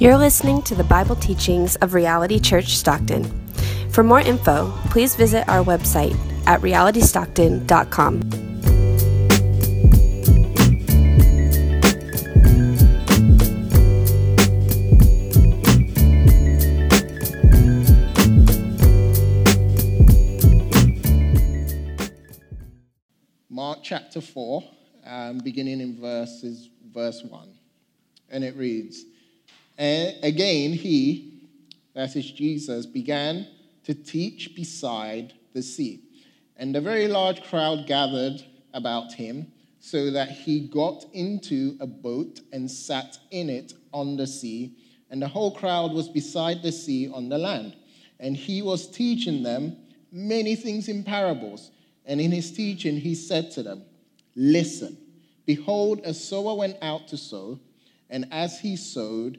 You're listening to the Bible teachings of Reality Church Stockton. For more info, please visit our website at realitystockton.com. Mark chapter 4, um, beginning in verses, verse 1. And it reads Again, he, that is Jesus, began to teach beside the sea. And a very large crowd gathered about him, so that he got into a boat and sat in it on the sea. And the whole crowd was beside the sea on the land. And he was teaching them many things in parables. And in his teaching, he said to them, Listen, behold, a sower went out to sow, and as he sowed,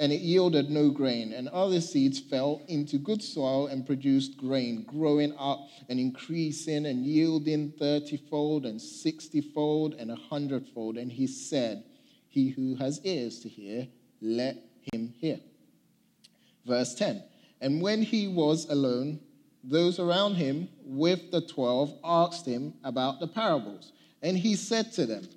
and it yielded no grain. And other seeds fell into good soil and produced grain, growing up and increasing and yielding thirtyfold and sixtyfold and a hundredfold. And he said, He who has ears to hear, let him hear. Verse 10 And when he was alone, those around him with the twelve asked him about the parables. And he said to them,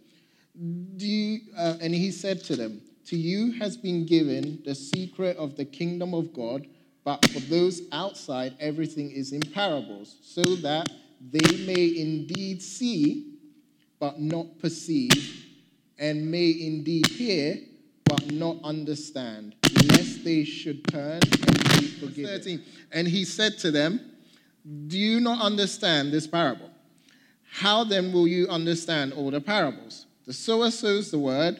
Do you, uh, and he said to them, To you has been given the secret of the kingdom of God, but for those outside, everything is in parables, so that they may indeed see, but not perceive, and may indeed hear, but not understand, lest they should turn and be forgiven. 13. And he said to them, do you not understand this parable? How then will you understand all the parables? The sower sows the word,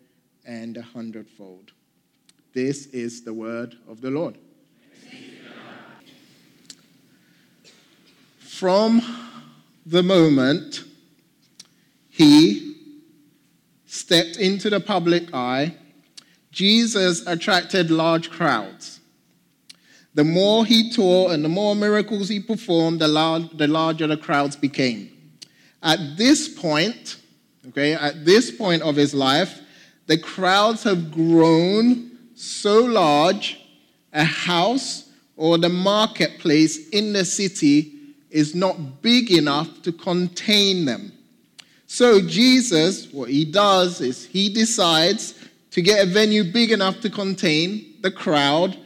and a hundredfold. This is the word of the Lord. From the moment he stepped into the public eye, Jesus attracted large crowds. The more he taught and the more miracles he performed, the, lar- the larger the crowds became. At this point, okay, at this point of his life, the crowds have grown so large, a house or the marketplace in the city is not big enough to contain them. So, Jesus, what he does is he decides to get a venue big enough to contain the crowd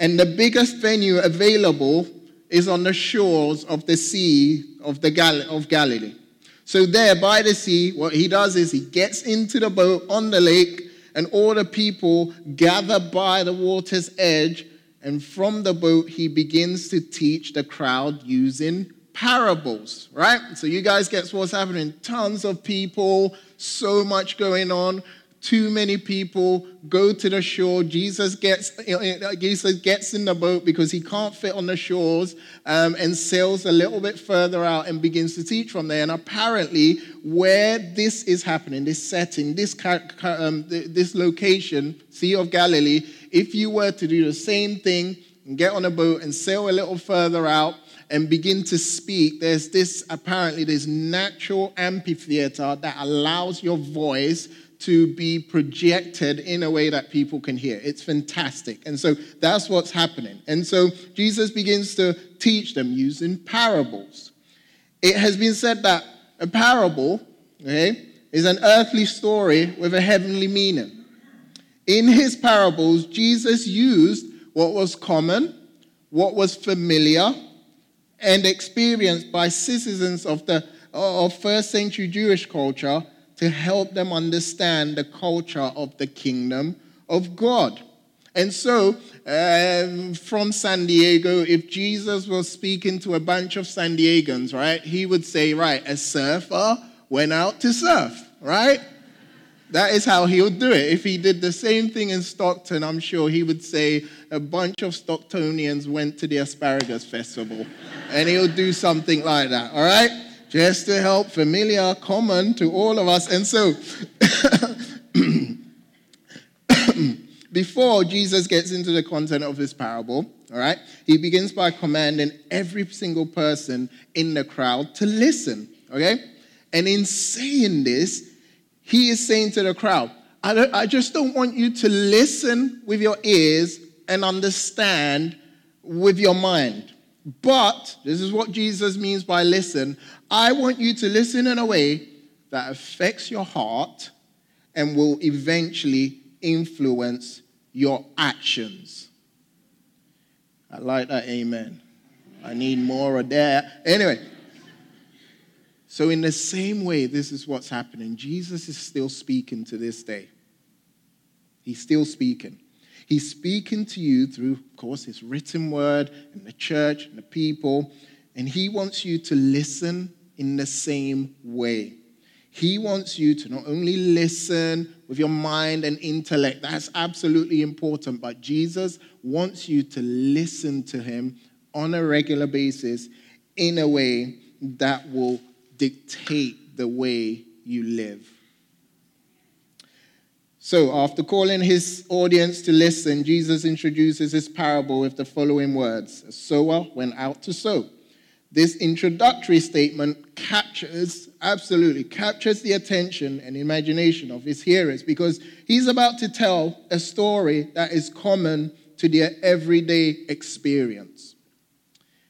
and the biggest venue available is on the shores of the sea of, the Gal- of Galilee. So, there by the sea, what he does is he gets into the boat on the lake, and all the people gather by the water's edge. And from the boat, he begins to teach the crowd using parables, right? So, you guys get what's happening. Tons of people, so much going on too many people go to the shore. Jesus gets, Jesus gets in the boat because he can't fit on the shores um, and sails a little bit further out and begins to teach from there. And apparently, where this is happening, this setting, this, um, this location, Sea of Galilee, if you were to do the same thing and get on a boat and sail a little further out and begin to speak, there's this apparently this natural amphitheater that allows your voice to be projected in a way that people can hear. It's fantastic. And so that's what's happening. And so Jesus begins to teach them using parables. It has been said that a parable, okay, is an earthly story with a heavenly meaning. In his parables, Jesus used what was common, what was familiar, and experienced by citizens of the of first century Jewish culture to help them understand the culture of the kingdom of God. And so, um, from San Diego, if Jesus was speaking to a bunch of San Diegans, right, he would say, right, a surfer went out to surf, right? That is how he would do it. If he did the same thing in Stockton, I'm sure he would say a bunch of Stocktonians went to the asparagus festival. and he'll do something like that, all right? Just to help familiar, common to all of us. And so, before Jesus gets into the content of his parable, all right, he begins by commanding every single person in the crowd to listen, okay? And in saying this, he is saying to the crowd, I, I just don't want you to listen with your ears and understand with your mind. But, this is what Jesus means by listen. I want you to listen in a way that affects your heart and will eventually influence your actions. I like that, amen. I need more of that. Anyway, so in the same way, this is what's happening. Jesus is still speaking to this day. He's still speaking. He's speaking to you through, of course, his written word and the church and the people. And he wants you to listen in the same way. He wants you to not only listen with your mind and intellect, that's absolutely important, but Jesus wants you to listen to him on a regular basis in a way that will dictate the way you live. So, after calling his audience to listen, Jesus introduces his parable with the following words A sower went out to sow. This introductory statement captures, absolutely captures the attention and imagination of his hearers because he's about to tell a story that is common to their everyday experience.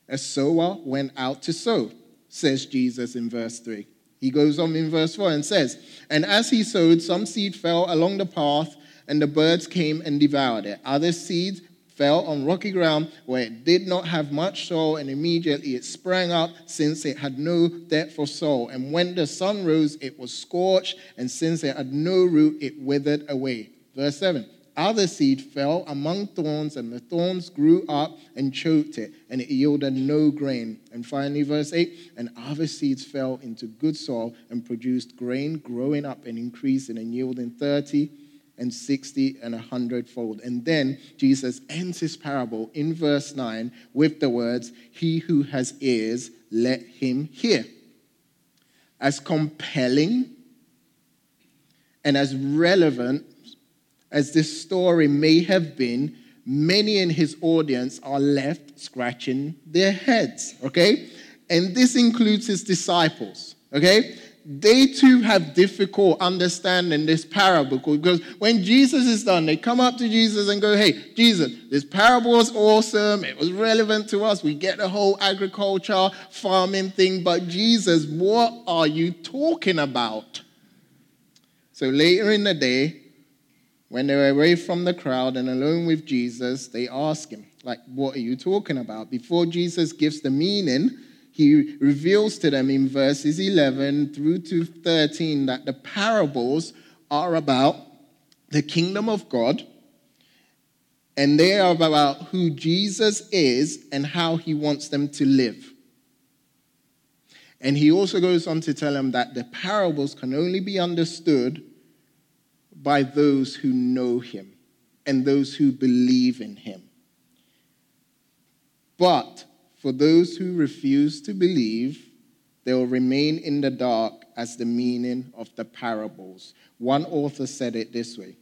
A sower went out to sow, says Jesus in verse 3. He goes on in verse 4 and says, And as he sowed, some seed fell along the path, and the birds came and devoured it. Other seeds fell on rocky ground where it did not have much soil, and immediately it sprang up, since it had no depth of soil. And when the sun rose, it was scorched, and since it had no root, it withered away. Verse 7 other seed fell among thorns, and the thorns grew up and choked it, and it yielded no grain. And finally, verse 8 and other seeds fell into good soil and produced grain, growing up and increasing and yielding 30 and 60 and a hundredfold. And then Jesus ends his parable in verse 9 with the words, He who has ears, let him hear. As compelling and as relevant as this story may have been, many in his audience are left scratching their heads, okay? And this includes his disciples, okay? They too have difficult understanding this parable because when Jesus is done, they come up to Jesus and go, Hey, Jesus, this parable was awesome. It was relevant to us. We get the whole agriculture, farming thing. But Jesus, what are you talking about? So later in the day, when they were away from the crowd and alone with Jesus, they ask him, like, what are you talking about? Before Jesus gives the meaning, he reveals to them in verses 11 through to 13 that the parables are about the kingdom of God and they are about who Jesus is and how he wants them to live. And he also goes on to tell them that the parables can only be understood by those who know him and those who believe in him. But for those who refuse to believe, they will remain in the dark as the meaning of the parables. One author said it this way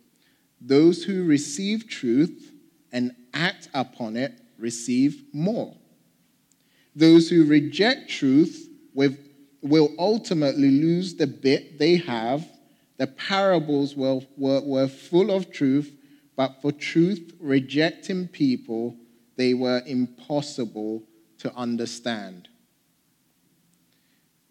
Those who receive truth and act upon it receive more. Those who reject truth will ultimately lose the bit they have. The parables were, were, full of truth, but for truth rejecting people, they were impossible to understand.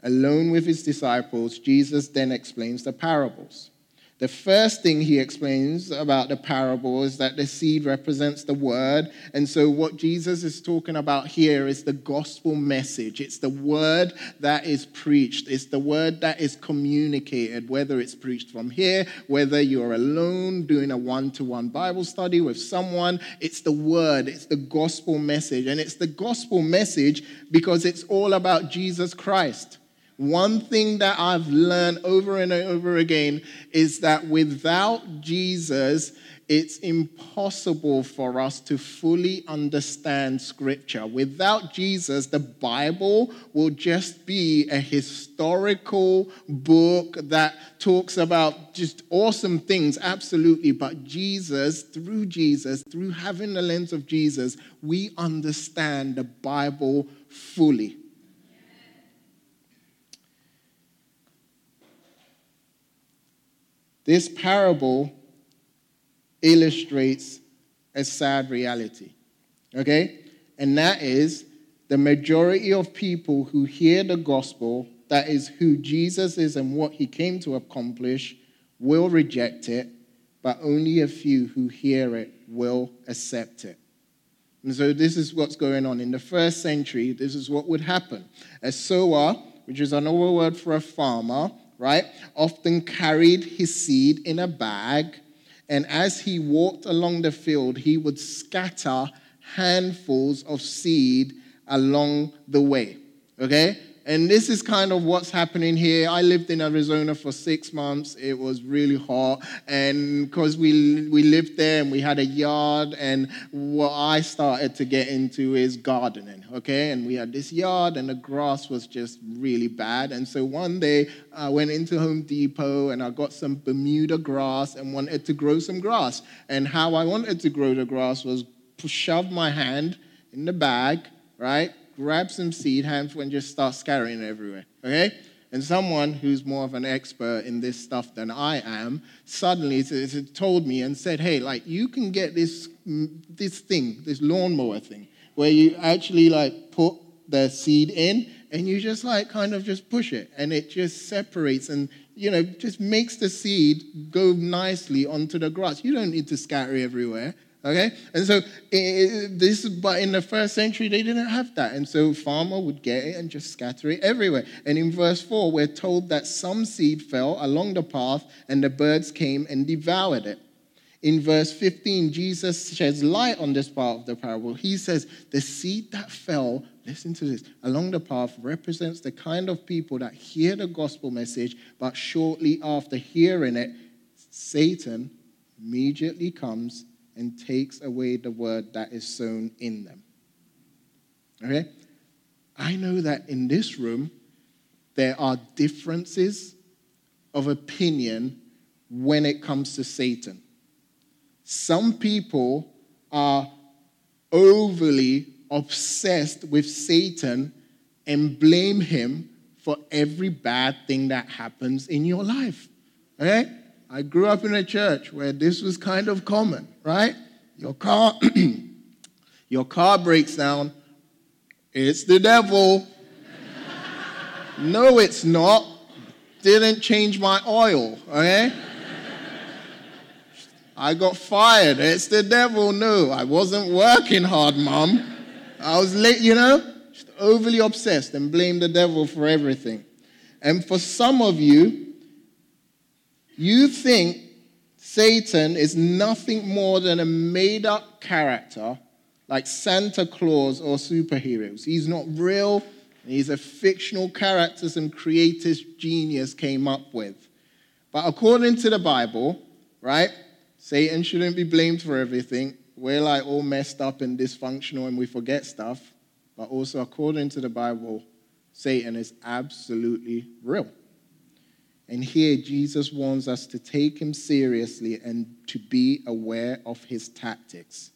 Alone with his disciples, Jesus then explains the parables. The first thing he explains about the parable is that the seed represents the word. And so, what Jesus is talking about here is the gospel message. It's the word that is preached, it's the word that is communicated, whether it's preached from here, whether you're alone doing a one to one Bible study with someone. It's the word, it's the gospel message. And it's the gospel message because it's all about Jesus Christ. One thing that I've learned over and over again is that without Jesus, it's impossible for us to fully understand Scripture. Without Jesus, the Bible will just be a historical book that talks about just awesome things, absolutely. But Jesus, through Jesus, through having the lens of Jesus, we understand the Bible fully. This parable illustrates a sad reality, okay? And that is the majority of people who hear the gospel, that is who Jesus is and what he came to accomplish, will reject it, but only a few who hear it will accept it. And so this is what's going on. In the first century, this is what would happen. A sower, which is another word for a farmer, right, often carried his seed in a bag, and as he walked along the field, he would scatter handfuls of seed along the way. Okay? And this is kind of what's happening here. I lived in Arizona for six months. It was really hot. And because we, we lived there and we had a yard, and what I started to get into is gardening, okay? And we had this yard, and the grass was just really bad. And so one day I went into Home Depot and I got some Bermuda grass and wanted to grow some grass. And how I wanted to grow the grass was shove my hand in the bag, right? Grab some seed, handful, and just start scattering it everywhere. Okay? And someone who's more of an expert in this stuff than I am suddenly told me and said, "Hey, like you can get this mm, this thing, this lawnmower thing, where you actually like put the seed in and you just like kind of just push it and it just separates and you know just makes the seed go nicely onto the grass. You don't need to scatter everywhere. Okay? And so it, this, but in the first century, they didn't have that. And so farmer would get it and just scatter it everywhere. And in verse 4, we're told that some seed fell along the path and the birds came and devoured it. In verse 15, Jesus sheds light on this part of the parable. He says, The seed that fell, listen to this, along the path represents the kind of people that hear the gospel message, but shortly after hearing it, Satan immediately comes and takes away the word that is sown in them. Okay? I know that in this room, there are differences of opinion when it comes to Satan. Some people are overly obsessed with Satan and blame him for every bad thing that happens in your life. Okay? I grew up in a church where this was kind of common, right? Your car, your car breaks down. It's the devil. no, it's not. Didn't change my oil, okay? I got fired. It's the devil. No, I wasn't working hard, mom. I was late, you know? Just overly obsessed and blame the devil for everything. And for some of you, you think Satan is nothing more than a made up character like Santa Claus or superheroes. He's not real, he's a fictional character some creative genius came up with. But according to the Bible, right, Satan shouldn't be blamed for everything. We're like all messed up and dysfunctional and we forget stuff. But also, according to the Bible, Satan is absolutely real. And here, Jesus warns us to take him seriously and to be aware of his tactics.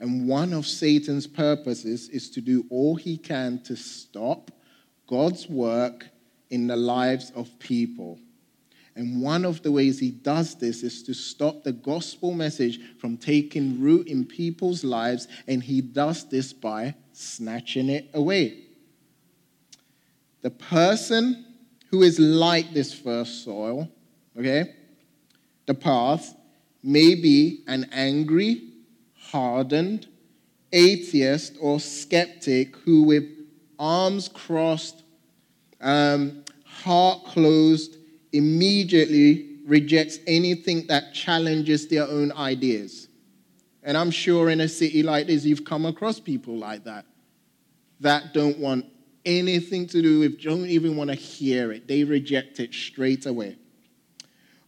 And one of Satan's purposes is to do all he can to stop God's work in the lives of people. And one of the ways he does this is to stop the gospel message from taking root in people's lives, and he does this by snatching it away. The person who is like this first soil, okay, the path, may be an angry, hardened, atheist, or skeptic who, with arms crossed, um, heart closed, immediately rejects anything that challenges their own ideas. And I'm sure in a city like this, you've come across people like that that don't want anything to do with, don't even want to hear it. They reject it straight away.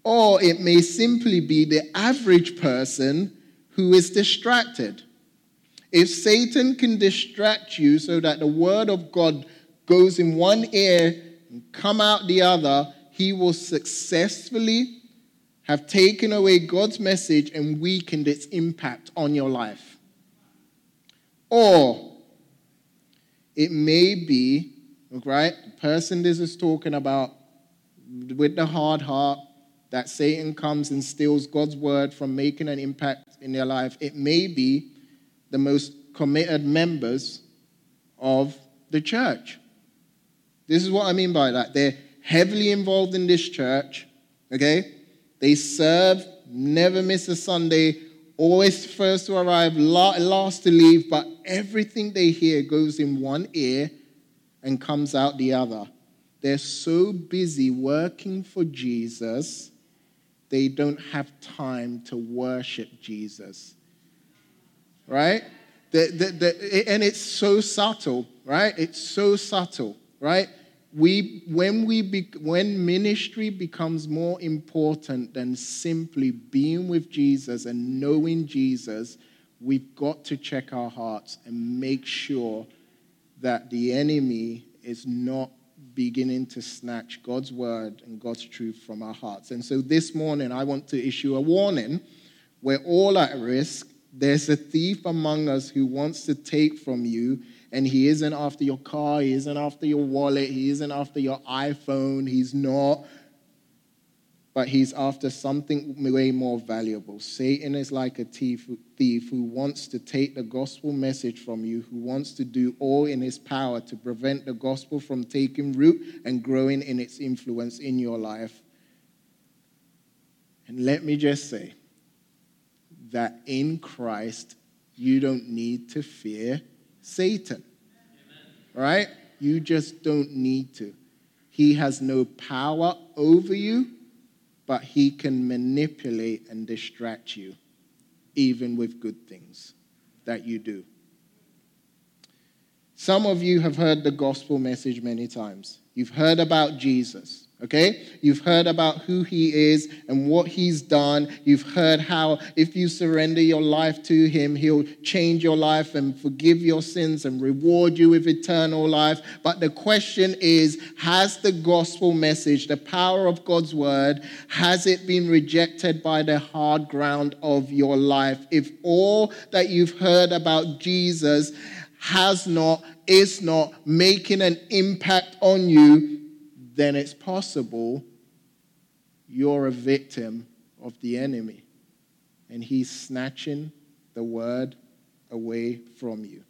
Or it may simply be the average person who is distracted. If Satan can distract you so that the word of God goes in one ear and come out the other, he will successfully have taken away God's message and weakened its impact on your life. Or it may be, right, the person this is talking about with the hard heart, that Satan comes and steals God's word from making an impact in their life. It may be the most committed members of the church. This is what I mean by that. They're heavily involved in this church, okay? They serve, never miss a Sunday, always first to arrive, last to leave, but everything they hear goes in one ear and comes out the other. They're so busy working for Jesus, they don't have time to worship Jesus. Right? The, the, the, and it's so subtle, right? It's so subtle, right? We, when, we be, when ministry becomes more important than simply being with Jesus and knowing Jesus, we've got to check our hearts and make sure that the enemy is not beginning to snatch God's word and God's truth from our hearts. And so this morning, I want to issue a warning. We're all at risk. There's a thief among us who wants to take from you and he isn't after your car, he isn't after your wallet, he isn't after your iPhone, he's not. But he's after something way more valuable. Satan is like a thief, who wants to take the gospel message from you, who wants to do all in his power to prevent the gospel from taking root and growing in its influence in your life. And let me just say that in Christ, you don't need to fear Satan. Right? You just don't need to. He has no power over you, but he can manipulate and distract you, even with good things that you do. Some of you have heard the gospel message many times. You've heard about Jesus. Okay? You've heard about who he is and what he's done. You've heard how if you surrender your life to him, he'll change your life and forgive your sins and reward you with eternal life. But the question is has the gospel message, the power of God's word, has it been rejected by the hard ground of your life? If all that you've heard about Jesus has not, is not making an impact on you, then it's possible you're a victim of the enemy and he's snatching the word away from you.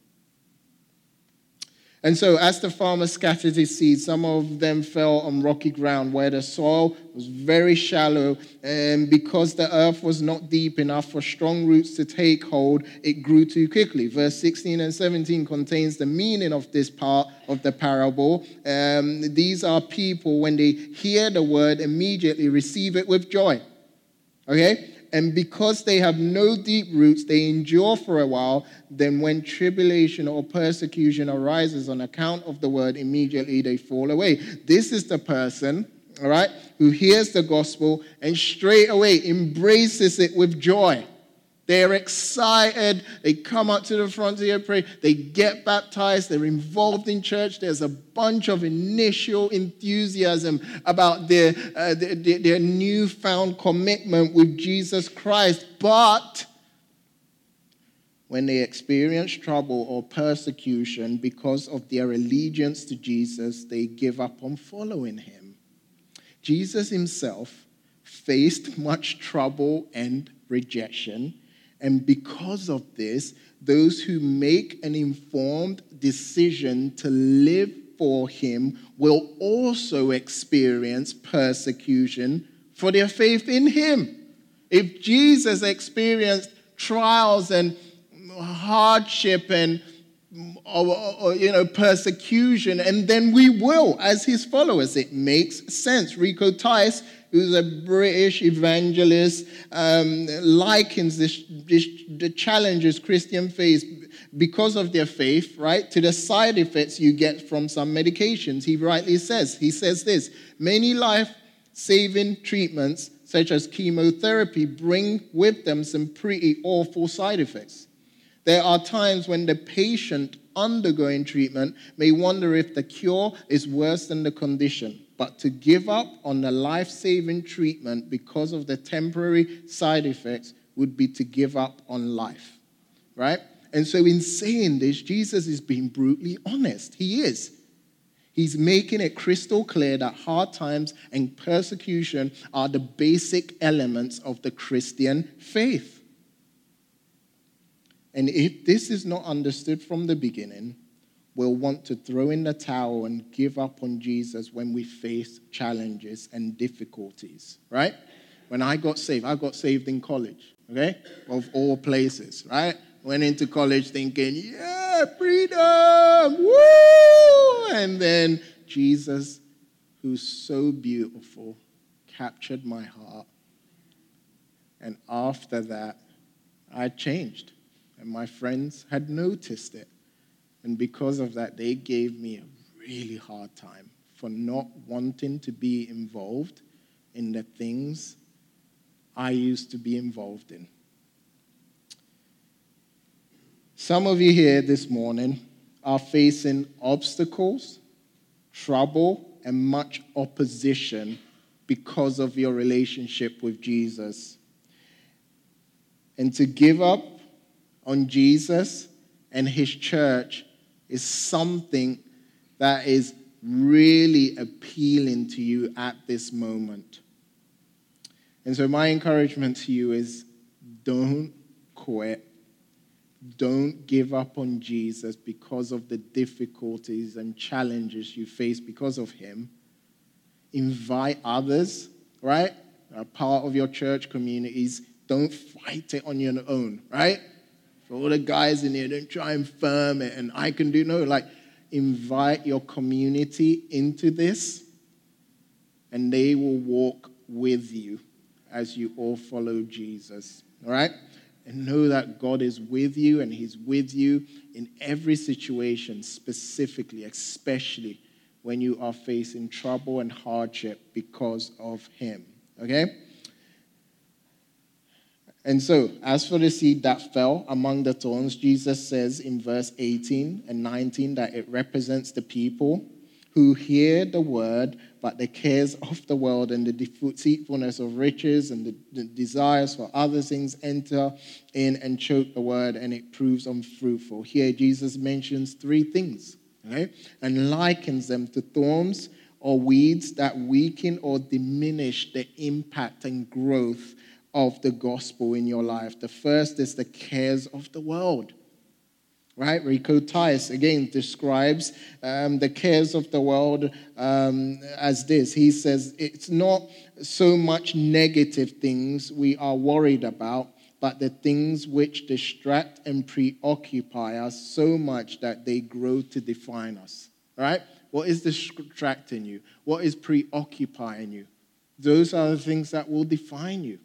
And so, as the farmer scattered his seeds, some of them fell on rocky ground where the soil was very shallow. And because the earth was not deep enough for strong roots to take hold, it grew too quickly. Verse 16 and 17 contains the meaning of this part of the parable. Um, these are people, when they hear the word, immediately receive it with joy. Okay? And because they have no deep roots, they endure for a while. Then, when tribulation or persecution arises on account of the word, immediately they fall away. This is the person, all right, who hears the gospel and straight away embraces it with joy. They're excited. They come up to the front to pray. They get baptized. They're involved in church. There's a bunch of initial enthusiasm about their, uh, their, their newfound commitment with Jesus Christ. But when they experience trouble or persecution because of their allegiance to Jesus, they give up on following him. Jesus himself faced much trouble and rejection, and because of this, those who make an informed decision to live for him will also experience persecution for their faith in him. If Jesus experienced trials and hardship and or, or, you know persecution and then we will as his followers it makes sense rico tice who's a british evangelist um, likens this, this, the challenges christian face because of their faith right? To the side effects you get from some medications. He rightly says he says this many life saving treatments such as chemotherapy bring with them some pretty awful side effects. There are times when the patient undergoing treatment may wonder if the cure is worse than the condition. But to give up on the life saving treatment because of the temporary side effects would be to give up on life. Right? And so, in saying this, Jesus is being brutally honest. He is. He's making it crystal clear that hard times and persecution are the basic elements of the Christian faith. And if this is not understood from the beginning, we'll want to throw in the towel and give up on Jesus when we face challenges and difficulties, right? When I got saved, I got saved in college, okay? Of all places, right? Went into college thinking, yeah, freedom, woo! And then Jesus, who's so beautiful, captured my heart. And after that, I changed and my friends had noticed it. And because of that, they gave me a really hard time for not wanting to be involved in the things I used to be involved in. Some of you here this morning are facing obstacles, trouble, and much opposition because of your relationship with Jesus. And to give up on Jesus and his church is something that is really appealing to you at this moment. And so, my encouragement to you is don't quit. Don't give up on Jesus because of the difficulties and challenges you face because of him. Invite others, right? A part of your church communities. Don't fight it on your own, right? For all the guys in here, don't try and firm it and I can do no. Like, invite your community into this and they will walk with you as you all follow Jesus. All right? And know that God is with you and He's with you in every situation, specifically, especially when you are facing trouble and hardship because of Him. Okay? And so, as for the seed that fell among the thorns, Jesus says in verse 18 and 19 that it represents the people who hear the word, but the cares of the world and the deceitfulness of riches and the, the desires for other things enter in and choke the word, and it proves unfruitful. Here, Jesus mentions three things and likens them to thorns or weeds that weaken or diminish the impact and growth of the gospel in your life. The first is the cares of the world. Right? Rico Tice again describes um, the cares of the world um, as this. He says it's not so much negative things we are worried about, but the things which distract and preoccupy us so much that they grow to define us. Right? What is distracting you? What is preoccupying you? Those are the things that will define you.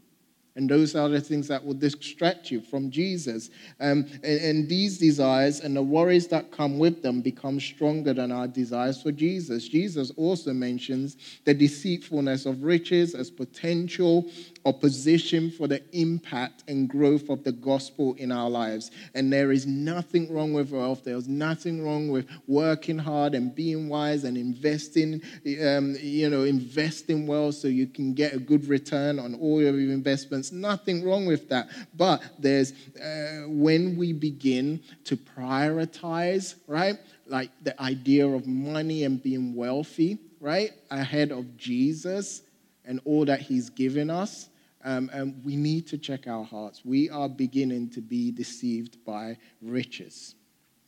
And those are the things that will distract you from Jesus. Um, and, and, these desires and the worries that come with them become stronger than our desires for Jesus. Jesus also mentions the deceitfulness of riches as potential opposition for the impact and growth of the gospel in our lives. And there is nothing wrong with wealth. There's nothing wrong with working hard and being wise and investing, um, you know, investing well so you can get a good return on all your investments. Nothing wrong with that. But there's uh, when we begin to prioritize, right? Like the idea of money and being wealthy, right? Ahead of Jesus and all that he's given us, um, and we need to check our hearts. We are beginning to be deceived by riches.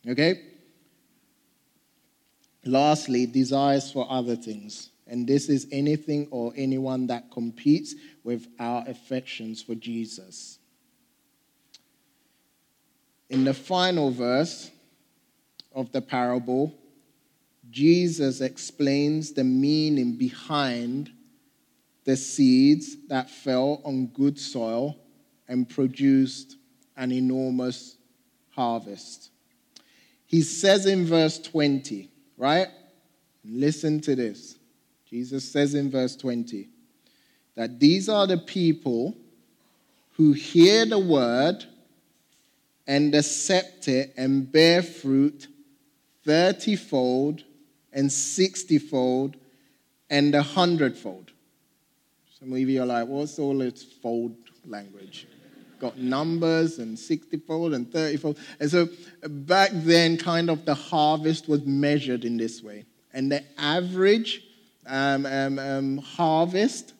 Okay? Lastly, desires for other things. And this is anything or anyone that competes with our affections for Jesus. In the final verse of the parable, Jesus explains the meaning behind the seeds that fell on good soil and produced an enormous harvest. He says in verse 20, right? Listen to this. Jesus says in verse 20 that these are the people who hear the word and accept it and bear fruit thirtyfold and sixtyfold and a hundredfold. Some of you are like, what's all this fold language? Got numbers and 60 fold and 30 fold. And so back then, kind of the harvest was measured in this way. And the average um, um, um, harvest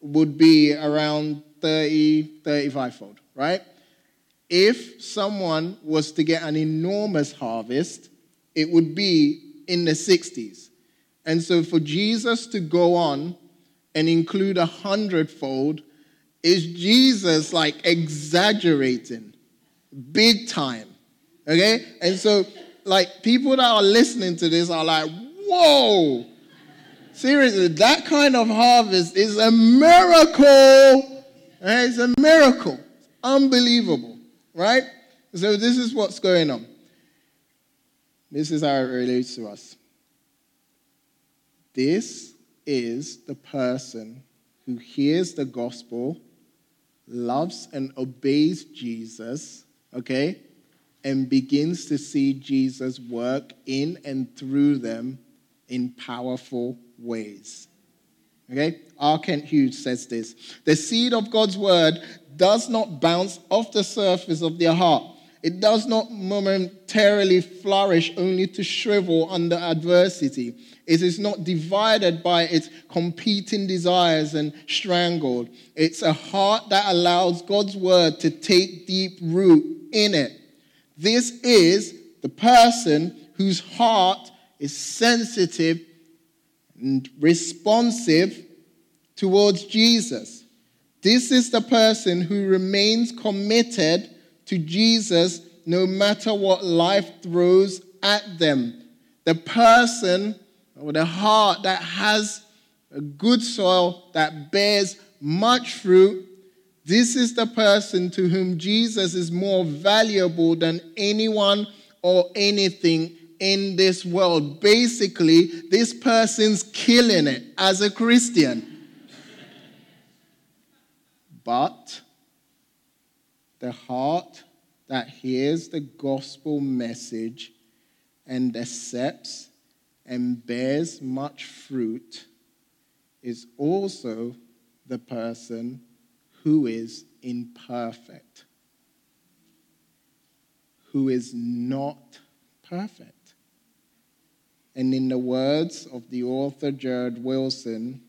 would be around 30, 35 fold, right? If someone was to get an enormous harvest, it would be in the 60s. And so for Jesus to go on and include a hundredfold is Jesus like exaggerating big time. Okay? And so, like, people that are listening to this are like, whoa, seriously, that kind of harvest is a miracle. Right? It's a miracle. Unbelievable, right? So, this is what's going on. This is how it relates to us. This is the person who hears the gospel, loves and obeys Jesus, okay, and begins to see Jesus work in and through them in powerful ways. Okay? R. Kent Hughes says this The seed of God's word does not bounce off the surface of their heart. It does not momentarily flourish only to shrivel under adversity. It is not divided by its competing desires and strangled. It's a heart that allows God's word to take deep root in it. This is the person whose heart is sensitive and responsive towards Jesus. This is the person who remains committed to Jesus no matter what life throws at them. The person or the heart that has a good soil that bears much fruit, this is the person to whom Jesus is more valuable than anyone or anything in this world. Basically, this person's killing it as a Christian. But the heart that hears the gospel message and accepts and bears much fruit is also the person who is imperfect, who is not perfect. And in the words of the author Jared Wilson,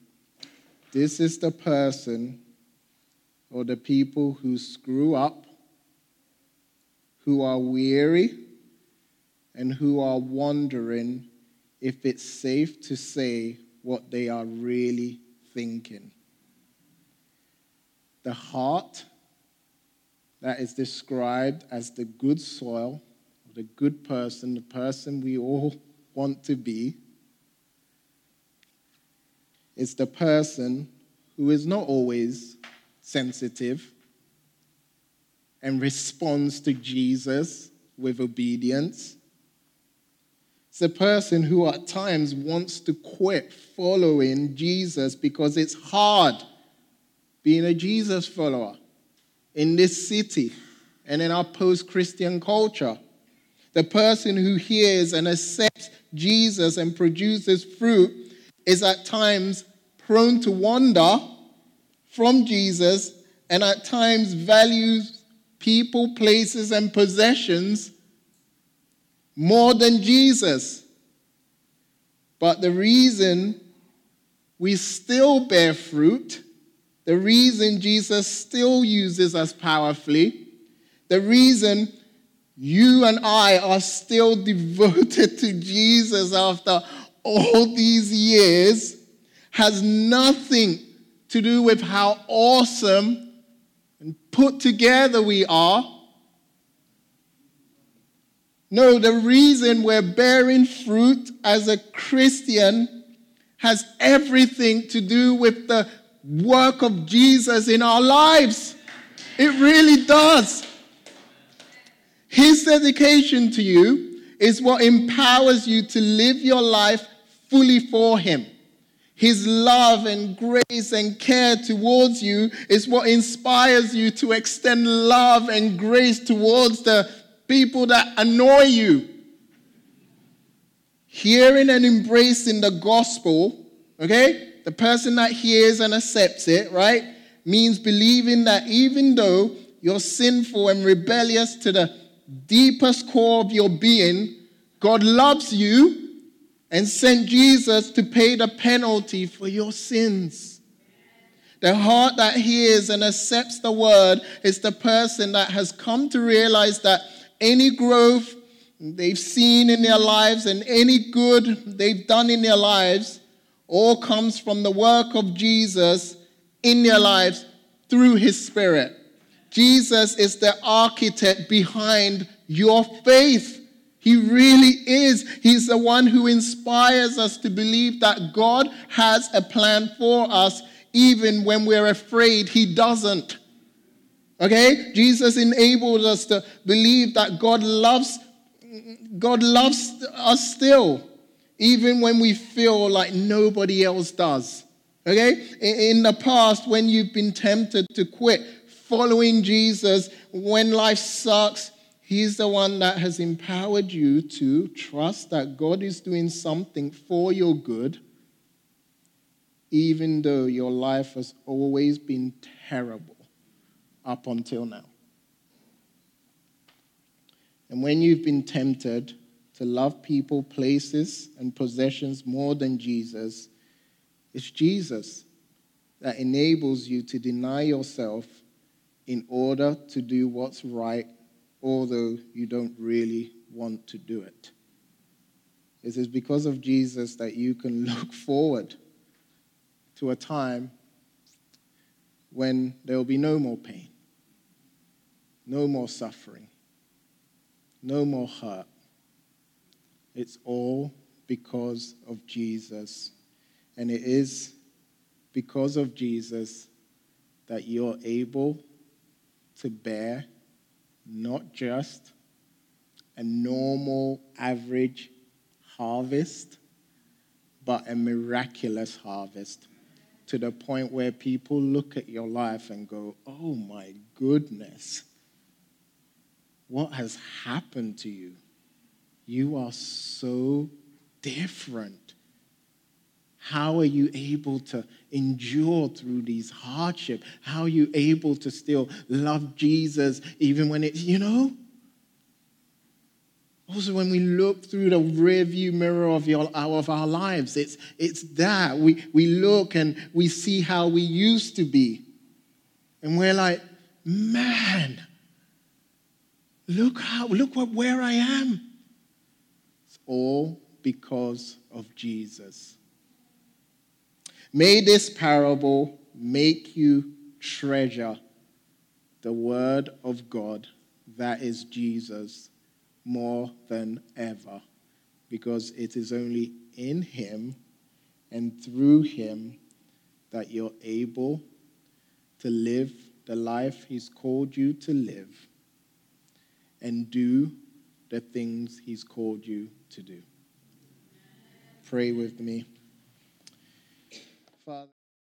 this is the person or the people who screw up, who are weary, and who are wondering if it's safe to say what they are really thinking. The heart that is described as the good soil, the good person, the person we all want to be, is the person who is not always sensitive and responds to Jesus with obedience it's a person who at times wants to quit following Jesus because it's hard. being a Jesus follower in this city and in our post Christian culture. The person who hears and accepts Jesus and produces fruit is at times prone to wander from Jesus and at times values people, places, and possessions more than Jesus. But the reason we still bear fruit, the reason Jesus still uses us powerfully, the reason you and I are still devoted to Jesus after all these years has nothing to do with how awesome and put together we are. No, the reason we're bearing fruit as a Christian has everything to do with the work of Jesus in our lives. It really does. His dedication to you is what empowers you to live your life fully for Him. His love and grace and care towards you is what inspires you to extend love and grace towards the people that annoy you. Hearing and embracing the gospel, okay? The person that hears and accepts it, right? Means believing that even though you're sinful and rebellious to the deepest core of your being, God loves you and sent Jesus to pay the penalty for your sins. The heart that hears and accepts the word is the person that has come to realize that any growth they've seen in their lives and any good they've done in their lives all comes from the work of Jesus in their lives through his spirit. Jesus is the architect behind your faith. He really is. He's the one who inspires us to believe that God has a plan for us, even when we're afraid He doesn't. Okay? Jesus enables us to believe that God loves God loves us still, even when we feel like nobody else does. Okay? In the past, when you've been tempted to quit following Jesus, when life sucks, He's the one that has empowered you to trust that God is doing something for your good, even though your life has always been terrible up until now. And when you've been tempted to love people, places, and possessions more than Jesus, it's Jesus that enables you to deny yourself in order to do what's right although you don't really want to do it. It is because of Jesus that you can look forward to a time when there will be no more pain, no more suffering, no more hurt. It's all because of Jesus. And it is because of Jesus that you're able to bear not just a normal, average harvest, but a miraculous harvest to the point where people look at your life and go, Oh my goodness, what has happened to you? You are so different. How are you able to endure through these hardship? How are you able to still love Jesus even when it's, you know? Also, when we look through the rearview mirror of, your, of our lives, it's, it's that. We, we look and we see how we used to be. And we're like, man, look how, look what, where I am. It's all because of Jesus. May this parable make you treasure the word of God, that is Jesus, more than ever, because it is only in him and through him that you're able to live the life he's called you to live and do the things he's called you to do. Pray with me. Father.